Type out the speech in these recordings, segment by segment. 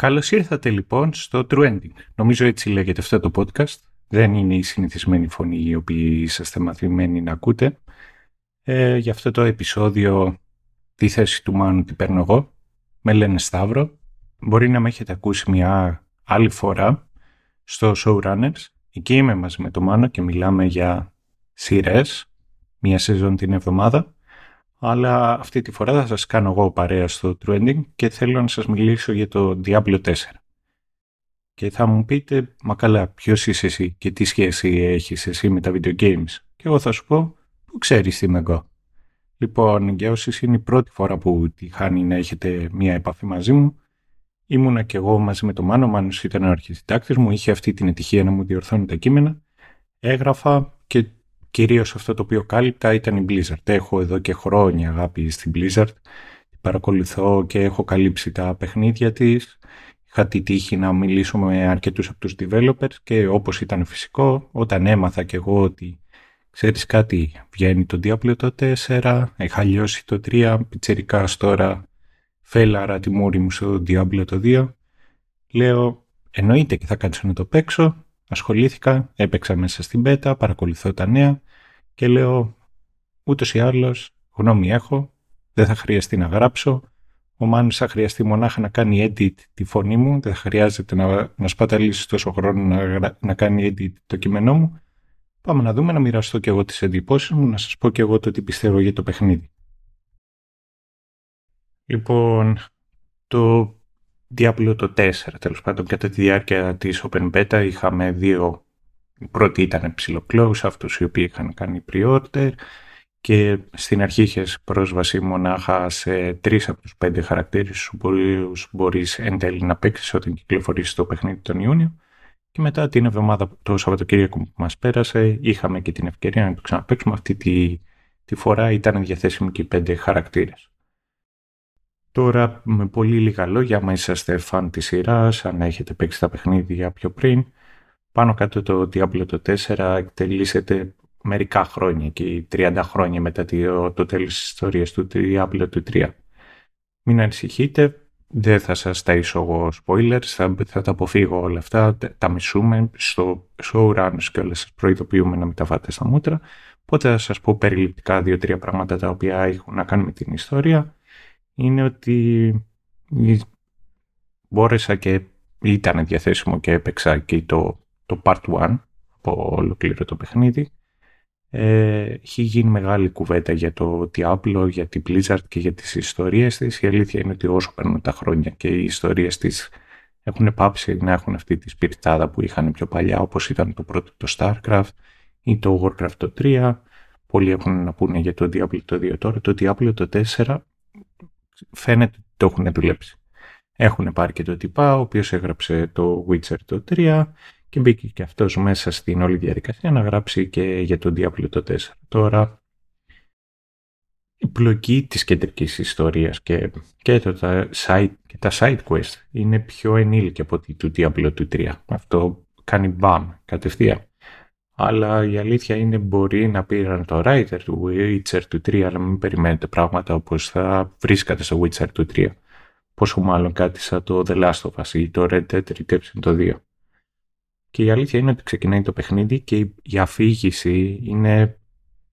Καλώς ήρθατε λοιπόν στο True Ending. Νομίζω έτσι λέγεται αυτό το podcast. Δεν είναι η συνηθισμένη φωνή η οποία είσαστε μαθημένοι να ακούτε. Ε, για αυτό το επεισόδιο τη θέση του Μάνου την παίρνω εγώ. Με λένε Σταύρο. Μπορεί να με έχετε ακούσει μια άλλη φορά στο Showrunners. Εκεί είμαι μαζί με το Μάνο και μιλάμε για σειρές, μία σεζόν την εβδομάδα. Αλλά αυτή τη φορά θα σας κάνω εγώ παρέα στο Trending και θέλω να σας μιλήσω για το Diablo 4. Και θα μου πείτε, μα καλά, ποιος είσαι εσύ και τι σχέση έχεις εσύ με τα video games; Και εγώ θα σου πω, που ξέρεις τι είμαι εγώ; Λοιπόν, για όσοι είναι η πρώτη φορά που τη χάνει να έχετε μία επαφή μαζί μου, ήμουνα και εγώ μαζί με τον Μάνο, ο Μάνος ήταν ο αρχισυντάκτης μου, είχε αυτή την ευτυχία να μου διορθώνει τα κείμενα. Έγραφα και κυρίως αυτό το οποίο κάλυπτα ήταν η Blizzard. Έχω εδώ και χρόνια αγάπη στην Blizzard. Παρακολουθώ και έχω καλύψει τα παιχνίδια της. Είχα τη τύχη να μιλήσω με αρκετούς από τους developers και όπως ήταν φυσικό, όταν έμαθα και εγώ ότι ξέρεις κάτι, βγαίνει το Diablo το 4, είχα λιώσει το 3, πιτσερικάς τώρα φέλαρα τη μούρη μου στο Diablo το 2, λέω εννοείται και θα κάτσω να το παίξω, ασχολήθηκα, έπαιξα μέσα στην πέτα, παρακολουθώ τα νέα και λέω ούτως ή άλλως γνώμη έχω, δεν θα χρειαστεί να γράψω, ο Μάνος θα χρειαστεί μονάχα να κάνει edit τη φωνή μου, δεν θα χρειάζεται να, να σπαταλήσει τόσο χρόνο να, να κάνει edit το κείμενό μου. Πάμε να δούμε, να μοιραστώ και εγώ τις εντυπώσεις μου, να σας πω και εγώ το τι πιστεύω για το παιχνίδι. Λοιπόν, το Diablo το 4 τέλος πάντων κατά τη διάρκεια της Open Beta είχαμε δύο η πρώτη ήταν ψηλοκλώους αυτούς οι οποίοι είχαν κάνει pre-order και στην αρχή είχες πρόσβαση μονάχα σε τρεις από τους πέντε χαρακτήρες που μπορείς, μπορείς εν τέλει να παίξεις όταν κυκλοφορήσεις το παιχνίδι τον Ιούνιο και μετά την εβδομάδα το Σαββατοκύριακο που μας πέρασε είχαμε και την ευκαιρία να το ξαναπαίξουμε αυτή τη, τη φορά ήταν διαθέσιμοι και οι πέντε χαρακτήρες. Τώρα με πολύ λίγα λόγια, άμα είσαστε φαν της σειράς, αν έχετε παίξει τα παιχνίδια πιο πριν, πάνω κάτω το Diablo το 4 εκτελήσεται μερικά χρόνια και 30 χρόνια μετά το, το τέλος της ιστορίας του Diablo του 3. Μην ανησυχείτε, δεν θα σας τα εγώ spoilers, θα, θα τα αποφύγω όλα αυτά, τα μισούμε στο showruns και όλα σας προειδοποιούμε να μεταβάτε στα μούτρα, οπότε θα σας πω περιληπτικά δύο-τρία πράγματα τα οποία έχουν να κάνουν με την ιστορία είναι ότι μπόρεσα και ήταν διαθέσιμο και έπαιξα και το, το Part 1 από ολοκλήρω το παιχνίδι. Ε, έχει γίνει μεγάλη κουβέντα για το Diablo, για την Blizzard και για τις ιστορίες της. Η αλήθεια είναι ότι όσο παίρνουν τα χρόνια και οι ιστορίες της έχουν πάψει να έχουν αυτή τη σπιρτάδα που είχαν πιο παλιά όπως ήταν το πρώτο το Starcraft ή το Warcraft το 3. Πολλοί έχουν να πούνε για το Diablo το 2 τώρα. Το Diablo το 4 φαίνεται ότι το έχουν δουλέψει. Έχουν πάρει και το τυπά, ο οποίος έγραψε το Witcher το 3 και μπήκε και αυτός μέσα στην όλη διαδικασία να γράψει και για τον Diablo το 4. Τώρα, η πλοκή της κεντρικής ιστορίας και, και, το, τα, side, και τα side quest είναι πιο ενήλικη από τη του Diablo του 3. Αυτό κάνει μπαμ κατευθείαν. Αλλά η αλήθεια είναι μπορεί να πήραν το writer του Witcher του 3, αλλά μην περιμένετε πράγματα όπως θα βρίσκατε στο Witcher του 3. Πόσο μάλλον κάτι σαν το The Last of Us ή το Red Dead Redemption το 2. Και η αλήθεια είναι ότι ξεκινάει το παιχνίδι και η αφήγηση είναι,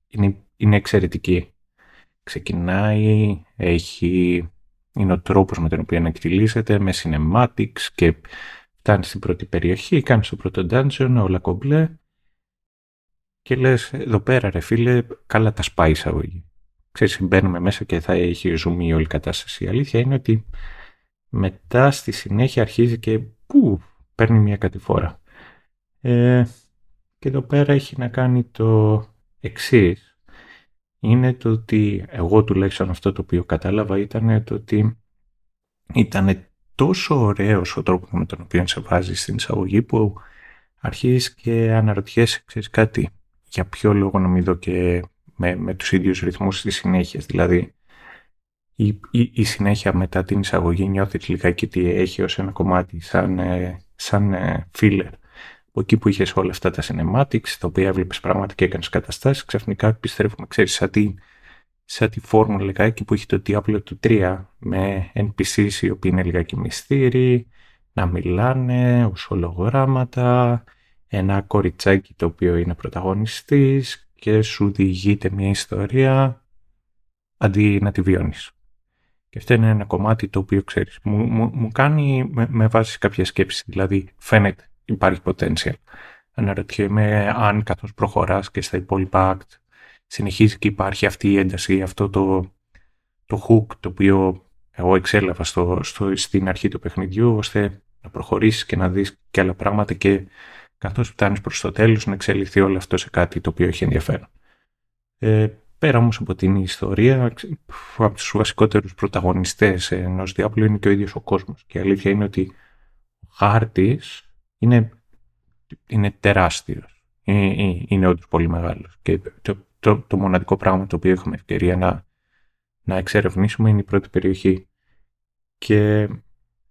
είναι, είναι εξαιρετική. Ξεκινάει, έχει, είναι ο τρόπος με τον οποίο εκτιλήσεται, με cinematics και φτάνει στην πρώτη περιοχή, κάνει στο πρώτο dungeon, όλα κομπλέ και λες εδώ πέρα ρε φίλε καλά τα σπάει εισαγωγή. Ξέρεις μπαίνουμε μέσα και θα έχει ζουμί όλη η κατάσταση. Η αλήθεια είναι ότι μετά στη συνέχεια αρχίζει και πού παίρνει μια κατηφόρα. Ε, και εδώ πέρα έχει να κάνει το εξής. Είναι το ότι εγώ τουλάχιστον αυτό το οποίο κατάλαβα ήταν το ότι ήταν τόσο ωραίος ο τρόπος με τον οποίο σε βάζεις στην εισαγωγή που αρχίζεις και αναρωτιέσαι, ξέρεις κάτι, για ποιο λόγο να μην δω και με, με τους ίδιους ρυθμούς της συνέχειας. Δηλαδή, η, η, η, συνέχεια μετά την εισαγωγή νιώθεις λιγάκι ότι έχει ως ένα κομμάτι σαν, ε, σαν ε, filler. Από εκεί που είχες όλα αυτά τα cinematics, τα οποία έβλεπες πράγματα και έκανες καταστάσεις, ξαφνικά επιστρέφουμε, ξέρεις, σαν τη, σαν τη φόρμουλα λιγάκι που έχει το Diablo του 3 με NPCs οι οποίοι είναι λιγάκι μυστήριοι, να μιλάνε ως ολογράμματα, ένα κοριτσάκι το οποίο είναι πρωταγωνιστής και σου διηγείται μια ιστορία αντί να τη βιώνεις. Και αυτό είναι ένα κομμάτι το οποίο ξέρεις. Μου, μου, κάνει με, με βάση κάποια σκέψη. Δηλαδή φαίνεται υπάρχει potential. Αναρωτιέμαι αν καθώς προχωράς και στα υπόλοιπα act συνεχίζει και υπάρχει αυτή η ένταση, αυτό το, το hook το οποίο εγώ εξέλαβα στο, στο, στην αρχή του παιχνιδιού ώστε να προχωρήσεις και να δεις και άλλα πράγματα και καθώς φτάνεις προς το τέλος να εξελιχθεί όλο αυτό σε κάτι το οποίο έχει ενδιαφέρον. Ε, πέρα όμως από την ιστορία, από τους βασικότερους πρωταγωνιστές ενός διάπλου είναι και ο ίδιος ο κόσμος. Και η αλήθεια είναι ότι ο χάρτης είναι, είναι τεράστιος. Είναι, ε, είναι όντως πολύ μεγάλος. Και το, το, το, μοναδικό πράγμα το οποίο έχουμε ευκαιρία να, να εξερευνήσουμε είναι η πρώτη περιοχή. Και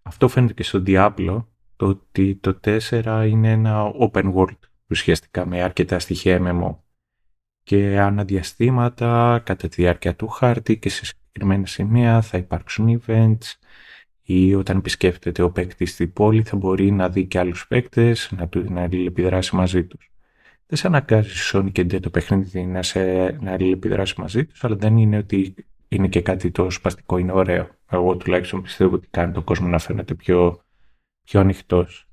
αυτό φαίνεται και στο Diablo, το ότι το 4 είναι ένα open world ουσιαστικά με αρκετά στοιχεία MMO και αναδιαστήματα κατά τη διάρκεια του χάρτη και σε συγκεκριμένα σημεία θα υπάρξουν events ή όταν επισκέφτεται ο παίκτης στην πόλη θα μπορεί να δει και άλλους παίκτες, να, να αλληλεπιδράσει μαζί τους. Δεν σε αναγκάζει Sony και Nintendo το παιχνίδι να, σε, να αλληλεπιδράσει μαζί τους, αλλά δεν είναι ότι είναι και κάτι το σπαστικό, είναι ωραίο. Εγώ τουλάχιστον πιστεύω ότι κάνει τον κόσμο να φαίνεται πιο, πιο ανοιχτός.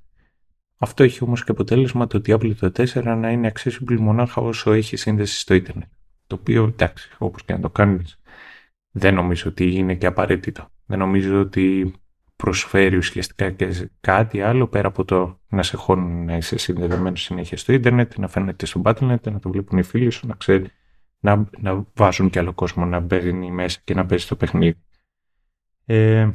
Αυτό έχει όμως και αποτέλεσμα το Diablo το 4 να είναι accessible μονάχα όσο έχει σύνδεση στο ίντερνετ. Το οποίο εντάξει, όπως και να το κάνεις, δεν νομίζω ότι είναι και απαραίτητο. Δεν νομίζω ότι προσφέρει ουσιαστικά και κάτι άλλο πέρα από το να σε χώνουν να είσαι συνδεδεμένος συνέχεια στο ίντερνετ, να φαίνεται στο Battle.net, να το βλέπουν οι φίλοι σου, να ξέρει να, να βάζουν και άλλο κόσμο να μπαίνει μέσα και να παίζει το παιχνίδι. Ε,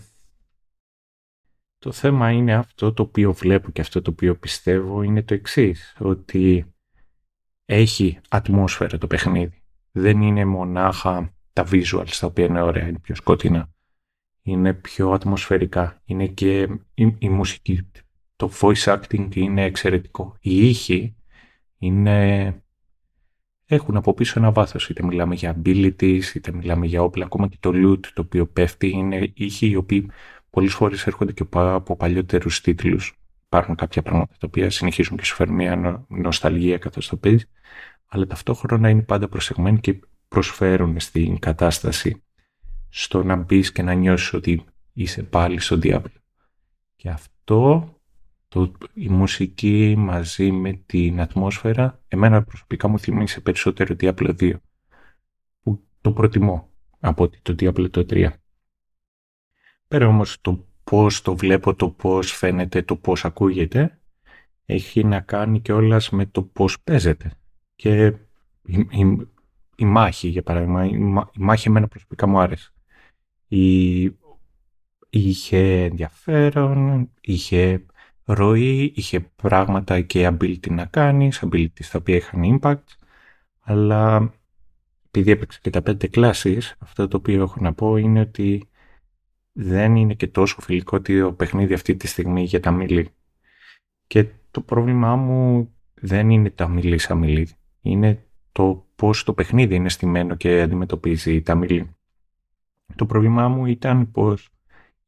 το θέμα είναι αυτό το οποίο βλέπω και αυτό το οποίο πιστεύω είναι το εξής ότι έχει ατμόσφαιρα το παιχνίδι. Δεν είναι μονάχα τα visuals τα οποία είναι ωραία, είναι πιο σκοτεινά. Είναι πιο ατμοσφαιρικά. Είναι και η, η μουσική. Το voice acting είναι εξαιρετικό. Οι ήχοι είναι... έχουν από πίσω ένα βάθος. Είτε μιλάμε για abilities, είτε μιλάμε για όπλα. Ακόμα και το loot το οποίο πέφτει είναι ήχοι οι οποίοι πολλές φορές έρχονται και από παλιότερους τίτλους. Υπάρχουν κάποια πράγματα τα οποία συνεχίζουν και σου φέρνουν μια νοσταλγία καθώς το παίζεις, αλλά ταυτόχρονα είναι πάντα προσεγμένοι και προσφέρουν στην κατάσταση στο να μπεις και να νιώσεις ότι είσαι πάλι στον διάβλο. Και αυτό, το, η μουσική μαζί με την ατμόσφαιρα, εμένα προσωπικά μου θυμίζει περισσότερο Diablo 2, που το προτιμώ από το Diablo 3. Πέρα όμως το πώς το βλέπω, το πώς φαίνεται, το πώς ακούγεται, έχει να κάνει και όλας με το πώς παίζεται. Και η, η, μάχη, για παράδειγμα, η, η, μάχη εμένα προσωπικά μου άρεσε. Η, είχε ενδιαφέρον, είχε ροή, είχε πράγματα και ability να κάνεις, ability στα οποία είχαν impact, αλλά επειδή έπαιξε και τα πέντε κλάσεις, αυτό το οποίο έχω να πω είναι ότι δεν είναι και τόσο φιλικό το παιχνίδι αυτή τη στιγμή για τα μιλή. Και το πρόβλημά μου δεν είναι τα μιλή σαν μιλή. Είναι το πώς το παιχνίδι είναι στημένο και αντιμετωπίζει τα μιλή. Το πρόβλημά μου ήταν πως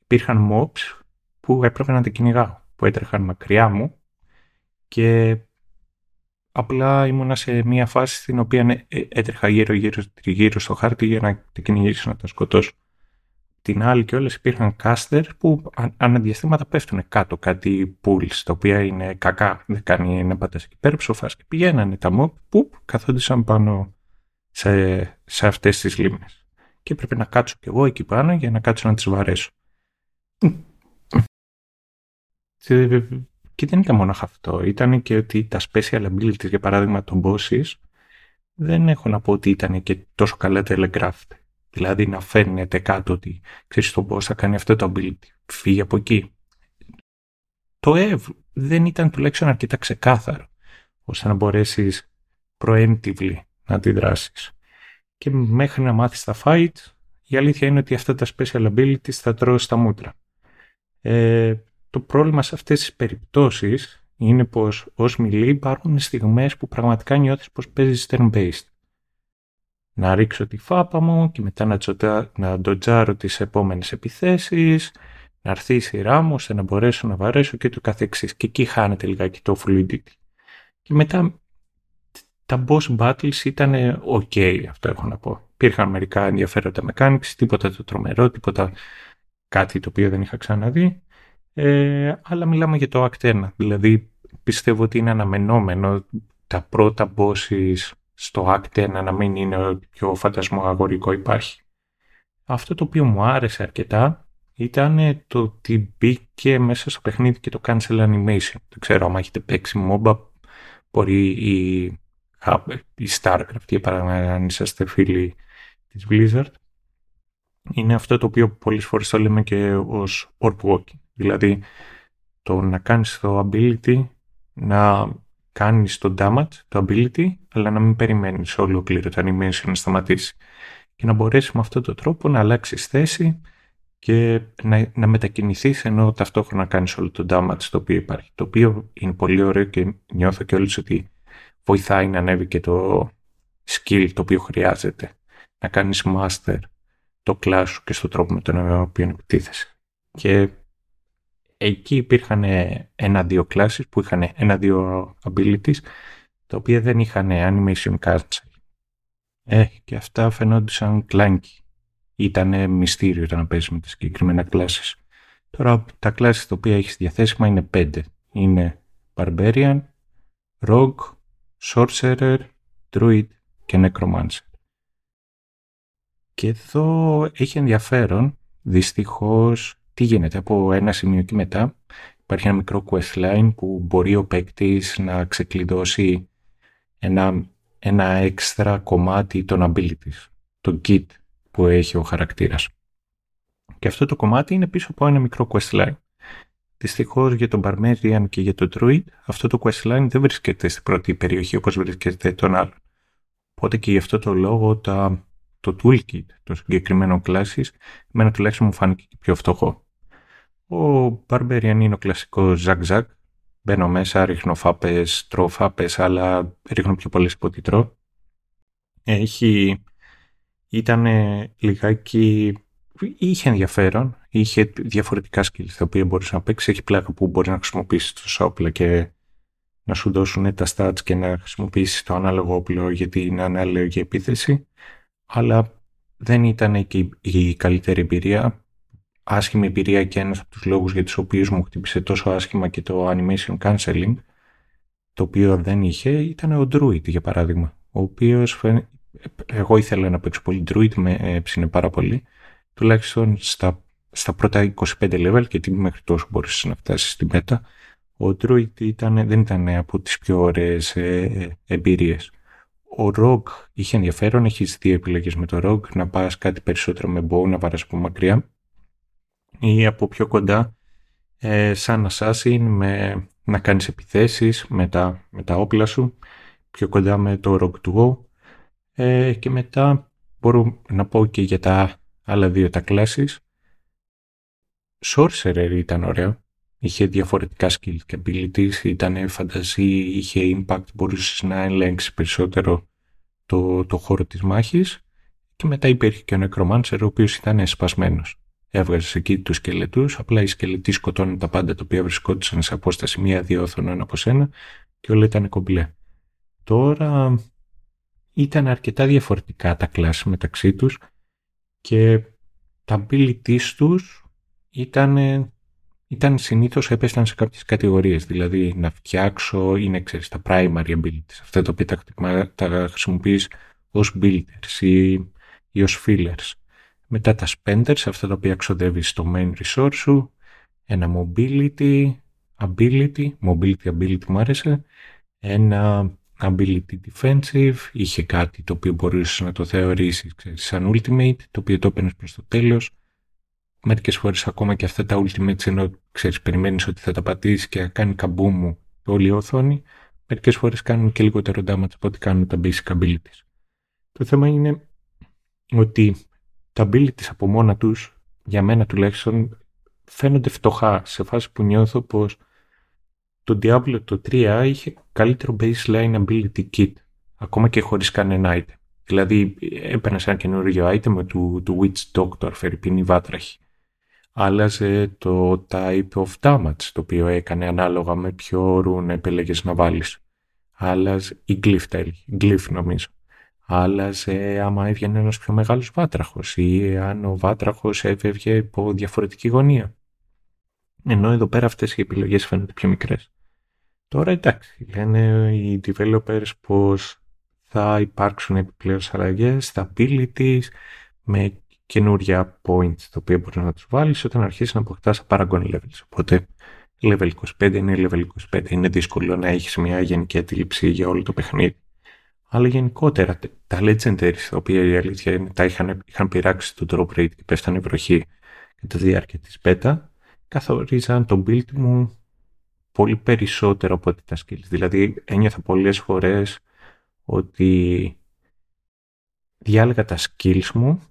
υπήρχαν mobs που έπρεπε να τα κυνηγάω, που έτρεχαν μακριά μου και απλά ήμουνα σε μια φάση στην οποία ε, έτρεχα γύρω γύρω, γύρω στο χάρτη για να τα κυνηγήσω, να τα σκοτώσω. Την άλλη και όλες υπήρχαν caster που αναδιαστήματα πέφτουν κάτω κάτι pools τα οποία είναι κακά, δεν κάνει να πατάς εκεί πέρα ψοφάς και πηγαίνανε τα mob που καθόντουσαν πάνω σε, σε αυτές τις λίμνες και έπρεπε να κάτσω κι εγώ εκεί πάνω για να κάτσω να τις βαρέσω. Και δεν ήταν μόνο αυτό, ήταν και ότι τα special abilities για παράδειγμα των bosses δεν έχω να πω ότι ήταν και τόσο καλά telegraphed Δηλαδή να φέρνετε κάτω ότι ξέρεις το πώς θα κάνει αυτό το ability. Φύγει από εκεί. Το EV δεν ήταν τουλάχιστον αρκετά ξεκάθαρο ώστε να μπορέσεις preemptively να αντιδράσεις. Και μέχρι να μάθεις τα fight, η αλήθεια είναι ότι αυτά τα special abilities θα τρώσει τα μούτρα. Ε, το πρόβλημα σε αυτές τις περιπτώσεις είναι πως ως μιλή υπάρχουν στιγμές που πραγματικά νιώθεις πως παίζεις turn-based να ρίξω τη φάπα μου και μετά να, τσοτα, να ντοτζάρω τις επόμενες επιθέσεις να έρθει η σειρά μου ώστε να μπορέσω να βαρέσω και το καθεξής. Και εκεί χάνεται λιγάκι το fluidity. Και μετά τα boss battles ήταν ok, αυτό έχω να πω. Υπήρχαν μερικά ενδιαφέροντα mechanics, τίποτα το τρομερό, τίποτα κάτι το οποίο δεν είχα ξαναδεί. Ε, αλλά μιλάμε για το Act 1. Δηλαδή πιστεύω ότι είναι αναμενόμενο τα πρώτα bosses στο Act 1 να μην είναι ό,τι πιο φαντασμοαγορικό υπάρχει. Αυτό το οποίο μου άρεσε αρκετά ήταν το ότι μπήκε μέσα στο παιχνίδι και το cancel animation. Δεν ξέρω, αν έχετε παίξει MOBA, μπορεί η, η StarCraft, για παράδειγμα, αν είσαστε φίλοι της Blizzard, είναι αυτό το οποίο πολλές φορές το λέμε και ως orb walking. Δηλαδή, το να κάνεις το ability, να κάνεις το damage, το ability, αλλά να μην περιμένεις ολόκληρο το animation να σταματήσει. Και να μπορέσει με αυτόν τον τρόπο να αλλάξεις θέση και να, να μετακινηθείς ενώ ταυτόχρονα κάνεις όλο το damage το οποίο υπάρχει. Το οποίο είναι πολύ ωραίο και νιώθω και όλους ότι βοηθάει να ανέβει και το skill το οποίο χρειάζεται. Να κάνεις master το class σου και στον τρόπο με τον οποίο επιτίθεσαι. Και εκεί υπήρχαν ένα-δύο classes που είχαν ένα-δύο abilities τα οποία δεν είχαν animation cancel. Ε, και αυτά φαινόντουσαν κλάνκι. Ήταν μυστήριο το να παίζεις με τα συγκεκριμένα classes. Τώρα τα classes τα οποία έχεις διαθέσιμα είναι πέντε. Είναι Barbarian, Rogue, Sorcerer, Druid και Necromancer. Και εδώ έχει ενδιαφέρον, δυστυχώς, τι γίνεται από ένα σημείο και μετά. Υπάρχει ένα μικρό questline που μπορεί ο παίκτης να ξεκλειδώσει ένα, ένα έξτρα κομμάτι των abilities, το kit που έχει ο χαρακτήρας. Και αυτό το κομμάτι είναι πίσω από ένα μικρό questline. Δυστυχώς για τον Barbarian και για τον Druid, αυτό το questline δεν βρίσκεται στην πρώτη περιοχή όπως βρίσκεται τον άλλο. Οπότε και γι' αυτό το λόγο τα το toolkit των συγκεκριμένων classes, εμένα τουλάχιστον μου φάνηκε πιο φτωχό. Ο Barbarian είναι ο κλασικός ζακ-ζακ. Μπαίνω μέσα, ρίχνω φάπες, τρώω φάπες, αλλά ρίχνω πιο πολλές από ό,τι τρώω. Έχει... Ήταν λιγάκι... Είχε ενδιαφέρον, είχε διαφορετικά skills τα οποία μπορείς να παίξεις. Έχει πλάκα που μπορεί να χρησιμοποιήσεις το όπλα και να σου δώσουν τα stats και να χρησιμοποιήσεις το ανάλογο όπλο γιατί είναι ανάλογη επίθεση αλλά δεν ήταν και η καλύτερη εμπειρία. Άσχημη εμπειρία και ένας από τους λόγους για τους οποίους μου χτύπησε τόσο άσχημα και το animation cancelling, το οποίο δεν είχε, ήταν ο Druid για παράδειγμα, ο οποίος εγώ ήθελα να παίξω πολύ Druid, με έψινε πάρα πολύ, τουλάχιστον στα, στα πρώτα 25 level και τι μέχρι τόσο μπορείς να φτάσεις στην πέτα, ο Druid ήταν, δεν ήταν από τις πιο ωραίες ε, εμπειρίες ο Rogue είχε ενδιαφέρον, έχεις δύο επιλογές με το Rogue, να πας κάτι περισσότερο με bow, να πάρεις από μακριά ή από πιο κοντά ε, σαν assassin με, να κάνεις επιθέσεις με τα, με τα όπλα σου, πιο κοντά με το Rogue Duo ε, και μετά μπορώ να πω και για τα άλλα δύο τα classes. Sorcerer ήταν ωραίο, είχε διαφορετικά skills και abilities, ήταν φανταζή, είχε impact, μπορούσες να ελέγξεις περισσότερο το, το χώρο της μάχης και μετά υπήρχε και ο Necromancer ο οποίος ήταν σπασμένος. Έβγαζες εκεί τους σκελετούς, απλά οι σκελετοί σκοτώνουν τα πάντα τα οποία βρισκόντουσαν σε απόσταση μία-δύο όθωνων από σένα και όλα ήταν κομπλέ. Τώρα ήταν αρκετά διαφορετικά τα κλάσsi μεταξύ τους και τα abilities τους ήταν ήταν συνήθως έπεσαν σε κάποιες κατηγορίες, δηλαδή να φτιάξω είναι ξέρεις, τα primary abilities, αυτά τα οποία τα, τα χρησιμοποιείς ως builders ή, ή ως fillers. Μετά τα spenders, αυτά τα οποία ξοδεύεις στο main resource σου, ένα mobility, ability, mobility ability μου άρεσε, ένα ability defensive, είχε κάτι το οποίο μπορείς να το θεωρήσεις ξέρεις, σαν ultimate, το οποίο το έπαιρνες προς το τέλος, μερικές φορές ακόμα και αυτά τα ultimates ενώ ξέρεις περιμένεις ότι θα τα πατήσεις και κάνει καμπούμου όλη η οθόνη μερικές φορές κάνουν και λιγότερο damage από ό,τι κάνουν τα basic abilities. Το θέμα είναι ότι τα abilities από μόνα τους για μένα τουλάχιστον φαίνονται φτωχά σε φάση που νιώθω πως το Diablo το 3 είχε καλύτερο baseline ability kit ακόμα και χωρίς κανένα item. Δηλαδή έπαιρνες ένα καινούργιο item του, του Witch Doctor, Φερρυπίνη Βάτραχη άλλαζε το type of damage το οποίο έκανε ανάλογα με ποιο ρουν επέλεγες να βάλεις. Άλλαζε η glyph, glyph νομίζω. Άλλαζε άμα έβγαινε ένας πιο μεγάλος βάτραχος ή αν ο βάτραχος έφευγε υπό διαφορετική γωνία. Ενώ εδώ πέρα αυτές οι επιλογές φαίνονται πιο μικρές. Τώρα εντάξει, λένε οι developers πως θα υπάρξουν επιπλέον αλλαγές στα abilities με καινούρια points τα οποία μπορεί να τους βάλεις όταν αρχίσεις να αποκτάς paragon levels. Οπότε level 25 είναι level 25. Είναι δύσκολο να έχεις μια γενική αντίληψη για όλο το παιχνίδι. Αλλά γενικότερα τα legendaries τα οποία η αλήθεια είναι, τα είχαν, είχαν πειράξει το drop rate και πέφτανε βροχή κατά τη διάρκεια της beta καθορίζαν το build μου πολύ περισσότερο από ό,τι τα skills. Δηλαδή ένιωθα πολλές φορές ότι διάλεγα τα skills μου,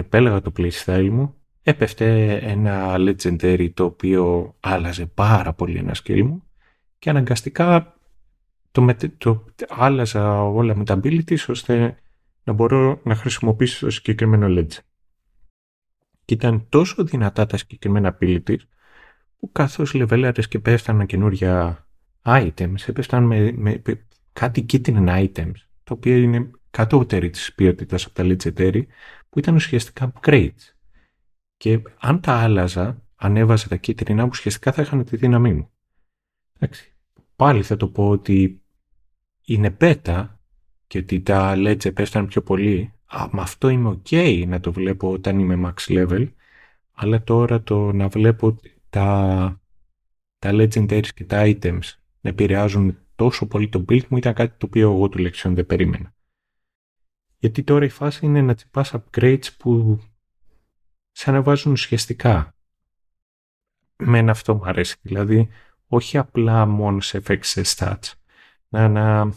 επέλεγα το playstyle μου, έπεφτε ένα legendary το οποίο άλλαζε πάρα πολύ ένα skill μου και αναγκαστικά το, το άλλαζα όλα με τα abilities ώστε να μπορώ να χρησιμοποιήσω το συγκεκριμένο legend. Και ήταν τόσο δυνατά τα συγκεκριμένα abilities που καθώς λεβέλαρες και πέφταναν καινούρια items, έπεφταν με, με, κάτι kitten items, το οποίο είναι κατώτερη της ποιότητας από τα legendary, που ήταν ουσιαστικά upgrades. Και αν τα άλλαζα, ανέβαζα τα κίτρινα, ουσιαστικά θα είχαν τη δύναμή μου. Εντάξει. Πάλι θα το πω ότι είναι beta και ότι τα ledge πέφτανε πιο πολύ. Α, με αυτό είμαι ok να το βλέπω όταν είμαι max level, αλλά τώρα το να βλέπω τα, τα legendaries και τα items να επηρεάζουν τόσο πολύ το build μου ήταν κάτι το οποίο εγώ τουλάχιστον δεν περίμενα. Γιατί τώρα η φάση είναι να τσιπάς upgrades που σε αναβάζουν ουσιαστικά. Μεν αυτό μου αρέσει. Δηλαδή, όχι απλά μόνο σε effects σε stats. Να, να,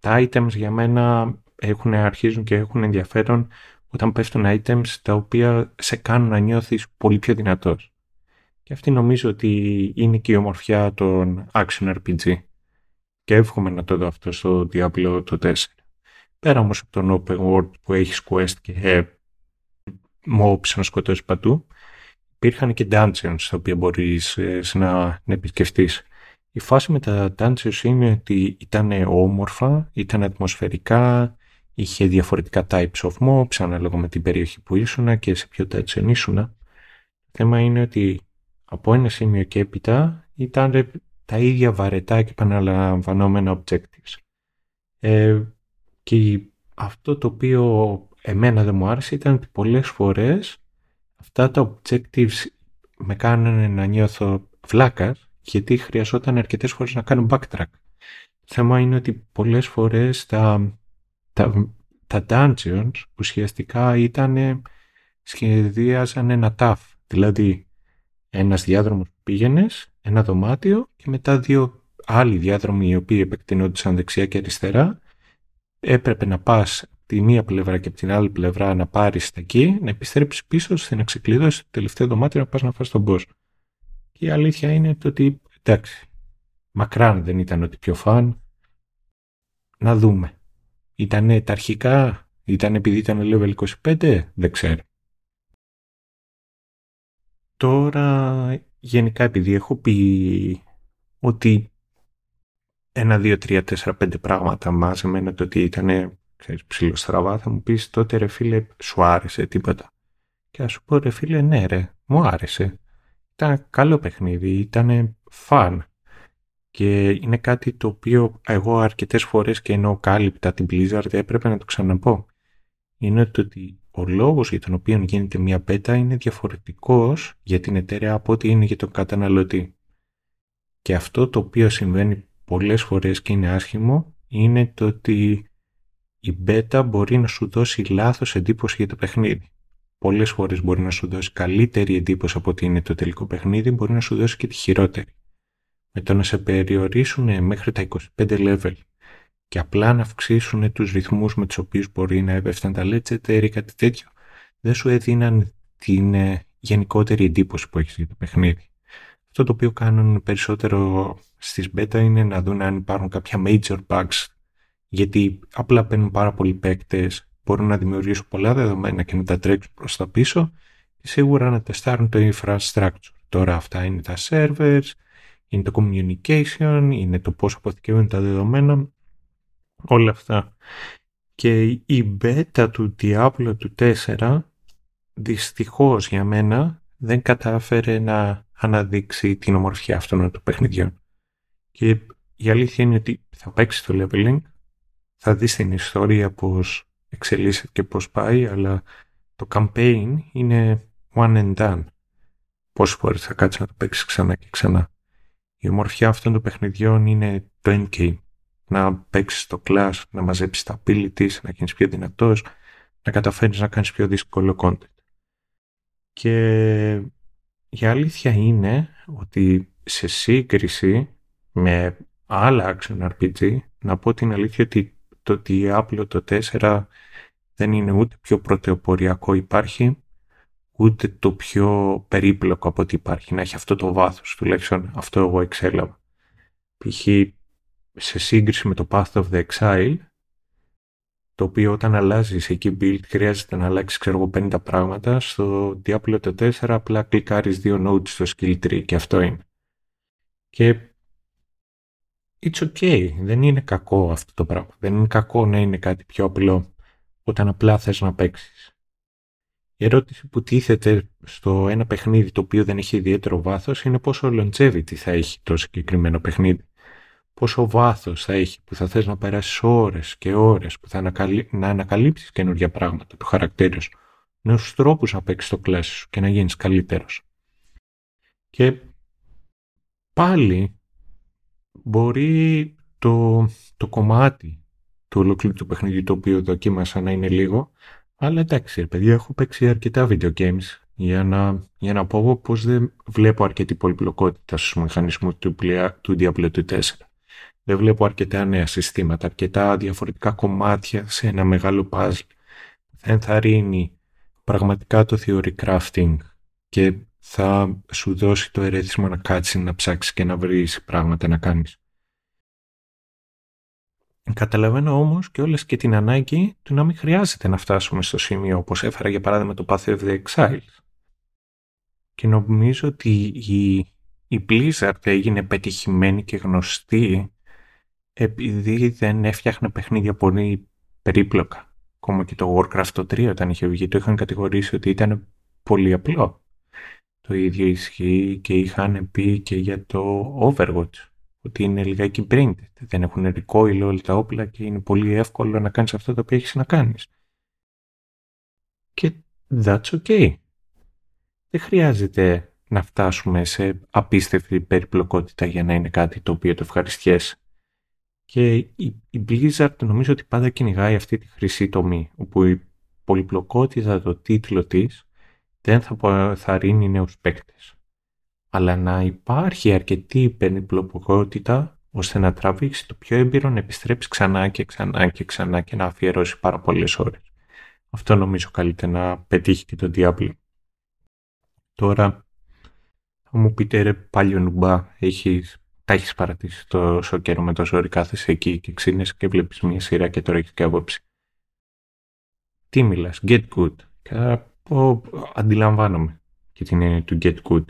τα items για μένα έχουν, αρχίζουν και έχουν ενδιαφέρον όταν πέφτουν items τα οποία σε κάνουν να νιώθεις πολύ πιο δυνατός. Και αυτή νομίζω ότι είναι και η ομορφιά των action RPG. Και εύχομαι να το δω αυτό στο Diablo το 4. Πέρα όμως από τον open world που έχεις quest και ε, mobs να σκοτώσεις παντού, υπήρχαν και dungeons τα οποία μπορείς ε, να, να επισκεφτείς. Η φάση με τα dungeons είναι ότι ήταν όμορφα, ήταν ατμοσφαιρικά, είχε διαφορετικά types of mobs ανάλογα με την περιοχή που ήσουν και σε ποιο dungeon ήσουν. Το θέμα είναι ότι από ένα σημείο και έπειτα ήταν τα ίδια βαρετά και επαναλαμβανόμενα objectives. Ε, και αυτό το οποίο εμένα δεν μου άρεσε ήταν ότι πολλές φορές αυτά τα objectives με κάνανε να νιώθω βλάκας γιατί χρειαζόταν αρκετές φορές να κάνω backtrack. Το θέμα είναι ότι πολλές φορές τα, τα, τα dungeons ουσιαστικά ήταν σχεδίαζαν ένα tough. Δηλαδή ένας διάδρομος που πήγαινες, ένα δωμάτιο και μετά δύο άλλοι διάδρομοι οι οποίοι επεκτηνόντουσαν δεξιά και αριστερά. Έπρεπε να πας τη μία πλευρά και από την άλλη πλευρά να πάρεις τα εκεί, να επιστρέψεις πίσω ώστε να ξεκλειδώσει το τελευταίο δωμάτιο να πας να φας τον boss. Και η αλήθεια είναι το ότι, εντάξει, μακράν δεν ήταν ότι πιο φαν. Να δούμε. Ήτανε τα αρχικά, ήταν επειδή ήταν level 25, δεν ξέρω. Τώρα, γενικά επειδή έχω πει ότι ένα, δύο, τρία, τέσσερα, πέντε πράγματα μαζεμένα το ότι ήταν ψηλό στραβά, θα μου πεις τότε ρε φίλε σου άρεσε τίποτα. Και θα σου πω ρε φίλε ναι ρε, μου άρεσε. Ήταν καλό παιχνίδι, ήταν φαν. Και είναι κάτι το οποίο εγώ αρκετές φορές και ενώ κάλυπτα την Blizzard έπρεπε να το ξαναπώ. Είναι το ότι ο λόγος για τον οποίο γίνεται μια πέτα είναι διαφορετικός για την εταιρεία από ό,τι είναι για τον καταναλωτή. Και αυτό το οποίο συμβαίνει πολλές φορές και είναι άσχημο είναι το ότι η beta μπορεί να σου δώσει λάθος εντύπωση για το παιχνίδι. Πολλές φορές μπορεί να σου δώσει καλύτερη εντύπωση από ότι είναι το τελικό παιχνίδι, μπορεί να σου δώσει και τη χειρότερη. Με το να σε περιορίσουν μέχρι τα 25 level και απλά να αυξήσουν τους ρυθμούς με τους οποίους μπορεί να έπεφταν τα legendary ή κάτι τέτοιο, δεν σου έδιναν την ε, γενικότερη εντύπωση που έχεις για το παιχνίδι. Αυτό το οποίο κάνουν περισσότερο στις beta είναι να δουν αν υπάρχουν κάποια major bugs, γιατί απλά παίρνουν πάρα πολλοί παίκτες, μπορούν να δημιουργήσουν πολλά δεδομένα και να τα τρέξουν προς τα πίσω και σίγουρα να τεστάρουν το infrastructure. Τώρα αυτά είναι τα servers, είναι το communication, είναι το πώς αποθηκεύουν τα δεδομένα, όλα αυτά. Και η beta του Diablo του 4 δυστυχώς για μένα δεν κατάφερε να αναδείξει την ομορφιά αυτών των παιχνιδιών. Και η αλήθεια είναι ότι θα παίξει το leveling, θα δεις την ιστορία πώς εξελίσσεται και πώς πάει, αλλά το campaign είναι one and done. Πόσες φορές θα κάτσεις να το παίξεις ξανά και ξανά. Η ομορφιά αυτών των παιχνιδιών είναι το endgame. Να παίξεις το class, να μαζέψεις τα abilities, να γίνεις πιο δυνατός, να καταφέρεις να κάνεις πιο δύσκολο content. Και η αλήθεια είναι ότι σε σύγκριση με άλλα action RPG, να πω την αλήθεια ότι το Diablo το 4 δεν είναι ούτε πιο πρωτεοποριακό υπάρχει, ούτε το πιο περίπλοκο από ό,τι υπάρχει. Να έχει αυτό το βάθος, τουλάχιστον αυτό εγώ εξέλαβα. Π.χ. σε σύγκριση με το Path of the Exile, το οποίο όταν αλλάζεις εκεί build χρειάζεται να αλλάξεις ξέρω εγώ 50 πράγματα, στο Diablo το 4 απλά κλικάρεις δύο nodes στο skill tree και αυτό είναι. Και it's okay, δεν είναι κακό αυτό το πράγμα. Δεν είναι κακό να είναι κάτι πιο απλό όταν απλά θες να παίξεις. Η ερώτηση που τίθεται στο ένα παιχνίδι το οποίο δεν έχει ιδιαίτερο βάθος είναι πόσο longevity θα έχει το συγκεκριμένο παιχνίδι. Πόσο βάθος θα έχει που θα θες να περάσεις ώρες και ώρες που θα ανακαλύ... να ανακαλύψεις καινούργια πράγματα, το χαρακτήρα σου, νέους τρόπους να παίξεις το κλάσι σου και να γίνεις καλύτερος. Και πάλι μπορεί το, το κομμάτι του ολοκλήρου του παιχνιδιού το οποίο δοκίμασα να είναι λίγο, αλλά εντάξει, παιδιά, έχω παίξει αρκετά video games για να, για να πω πως δεν βλέπω αρκετή πολυπλοκότητα στους μηχανισμούς του, του Diablo 4. Δεν βλέπω αρκετά νέα συστήματα, αρκετά διαφορετικά κομμάτια σε ένα μεγάλο puzzle. Θα ενθαρρύνει πραγματικά το theory crafting και θα σου δώσει το ερέθισμα να κάτσεις να ψάξεις και να βρεις πράγματα να κάνεις. Καταλαβαίνω όμως και όλες και την ανάγκη του να μην χρειάζεται να φτάσουμε στο σημείο όπως έφερα για παράδειγμα το Path of the Exiles. Και νομίζω ότι η, η Blizzard έγινε πετυχημένη και γνωστή επειδή δεν έφτιαχνε παιχνίδια πολύ περίπλοκα. Ακόμα και το Warcraft το 3 όταν είχε βγει το είχαν κατηγορήσει ότι ήταν πολύ απλό. Το ίδιο ισχύει και είχαν πει και για το Overwatch ότι είναι λιγάκι printed. Δεν έχουν recoil όλα τα όπλα και είναι πολύ εύκολο να κάνεις αυτό το οποίο έχεις να κάνεις. Και that's okay. Δεν χρειάζεται να φτάσουμε σε απίστευτη περιπλοκότητα για να είναι κάτι το οποίο το ευχαριστιέσαι. Και η, Blizzard νομίζω ότι πάντα κυνηγάει αυτή τη χρυσή τομή, όπου η πολυπλοκότητα, το τίτλο της, δεν θα, θα ρίνει νέους παίκτες αλλά να υπάρχει αρκετή περιπλοκότητα ώστε να τραβήξει το πιο έμπειρο να επιστρέψει ξανά και ξανά και ξανά και να αφιερώσει πάρα πολλές ώρες. Αυτό νομίζω καλύτερα να πετύχει και το Diablo. Τώρα θα μου πείτε ρε πάλι ο νουμπά, έχεις, τα έχεις παρατήσει τόσο καιρό με το ζόρι κάθεσαι εκεί και ξύνεσαι και βλέπεις μια σειρά και τώρα έχεις και άποψη. Τι μιλάς, get good. Και, αντιλαμβάνομαι και την έννοια του get good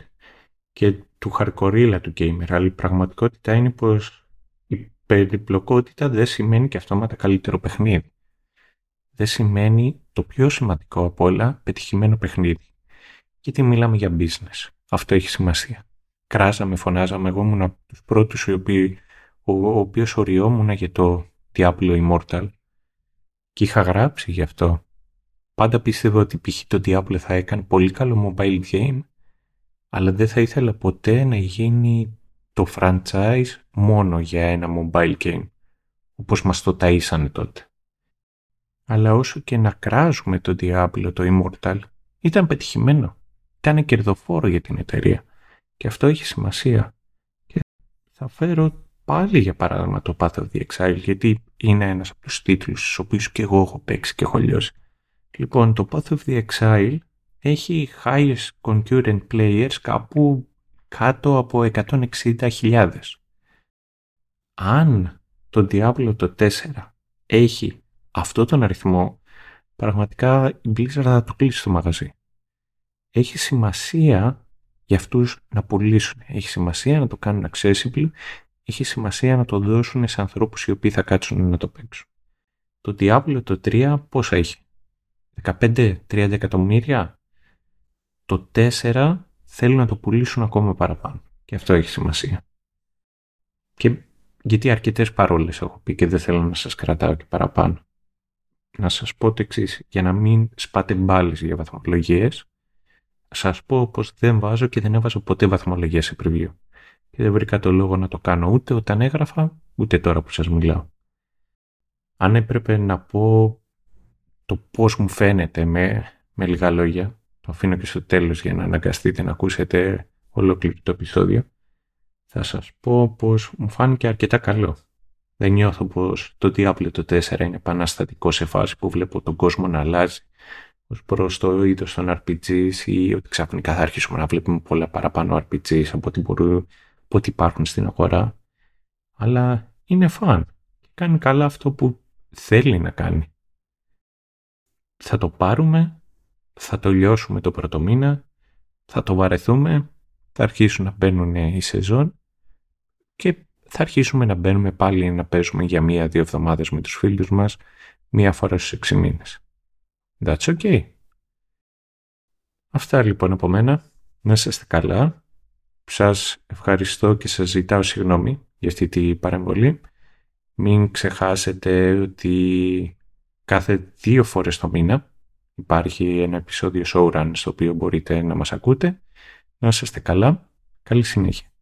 και του χαρκορίλα του gamer, αλλά η πραγματικότητα είναι πως η περιπλοκότητα δεν σημαίνει και αυτόματα καλύτερο παιχνίδι. Δεν σημαίνει το πιο σημαντικό από όλα πετυχημένο παιχνίδι. Γιατί μιλάμε για business. Αυτό έχει σημασία. Κράζαμε, φωνάζαμε, εγώ ήμουν από τους πρώτους ο, ο οποίος οριόμουν για το Diablo Immortal και είχα γράψει γι' αυτό. Πάντα πίστευα ότι π.χ. το Diablo θα έκανε πολύ καλό mobile game αλλά δεν θα ήθελα ποτέ να γίνει το franchise μόνο για ένα mobile game, όπως μας το ταΐσανε τότε. Αλλά όσο και να κράζουμε το Diablo, το Immortal, ήταν πετυχημένο. Ήταν κερδοφόρο για την εταιρεία. Και αυτό έχει σημασία. Και θα φέρω πάλι για παράδειγμα το Path of the Exile, γιατί είναι ένας από τους τίτλους στους οποίους και εγώ έχω παίξει και έχω λιώσει. Λοιπόν, το Path of the Exile έχει highest concurrent players κάπου κάτω από 160.000. Αν το Diablo το 4 έχει αυτό τον αριθμό, πραγματικά η Blizzard θα το κλείσει το μαγαζί. έχει σημασία για αυτούς να πουλήσουν. Έχει σημασία να το κάνουν accessible, έχει σημασία να το δώσουν σε ανθρώπους οι οποίοι θα κάτσουν να το παίξουν. Το Diablo το 3 πόσα έχει; 15-30 εκατομμύρια; Το 4 θέλουν να το πουλήσουν ακόμα παραπάνω. Και αυτό έχει σημασία. Και γιατί αρκετές παρόλες έχω πει και δεν θέλω να σας κρατάω και παραπάνω. Να σας πω το εξής για να μην σπάτε μπάλες για βαθμολογίες, σας πω πως δεν βάζω και δεν έβαζω ποτέ βαθμολογία σε preview. Και δεν βρήκα το λόγο να το κάνω ούτε όταν έγραφα, ούτε τώρα που σας μιλάω. Αν έπρεπε να πω το πώς μου φαίνεται με, με λίγα λόγια, το αφήνω και στο τέλος για να αναγκαστείτε να ακούσετε ολόκληρο το επεισόδιο, θα σας πω πως μου φάνηκε αρκετά καλό. Δεν νιώθω πως το Diablo το 4 είναι επαναστατικό σε φάση που βλέπω τον κόσμο να αλλάζει ως προς το είδος των RPGs ή ότι ξαφνικά θα αρχίσουμε να βλέπουμε πολλά παραπάνω RPGs από ό,τι, μπορούν, από ό,τι υπάρχουν στην αγορά. Αλλά είναι φαν και κάνει καλά αυτό που θέλει να κάνει. Θα το πάρουμε, θα το λιώσουμε το πρώτο μήνα, θα το βαρεθούμε, θα αρχίσουν να μπαίνουν οι σεζόν και θα αρχίσουμε να μπαίνουμε πάλι να παίζουμε για μία-δύο εβδομάδες με τους φίλους μας μία φορά στους έξι μήνες. That's okay. Αυτά λοιπόν από μένα. Να είστε καλά. Σας ευχαριστώ και σας ζητάω συγγνώμη για αυτή την παρεμβολή. Μην ξεχάσετε ότι κάθε δύο φορές το μήνα υπάρχει ένα επεισόδιο showrun στο οποίο μπορείτε να μας ακούτε. Να είστε καλά. Καλή συνέχεια.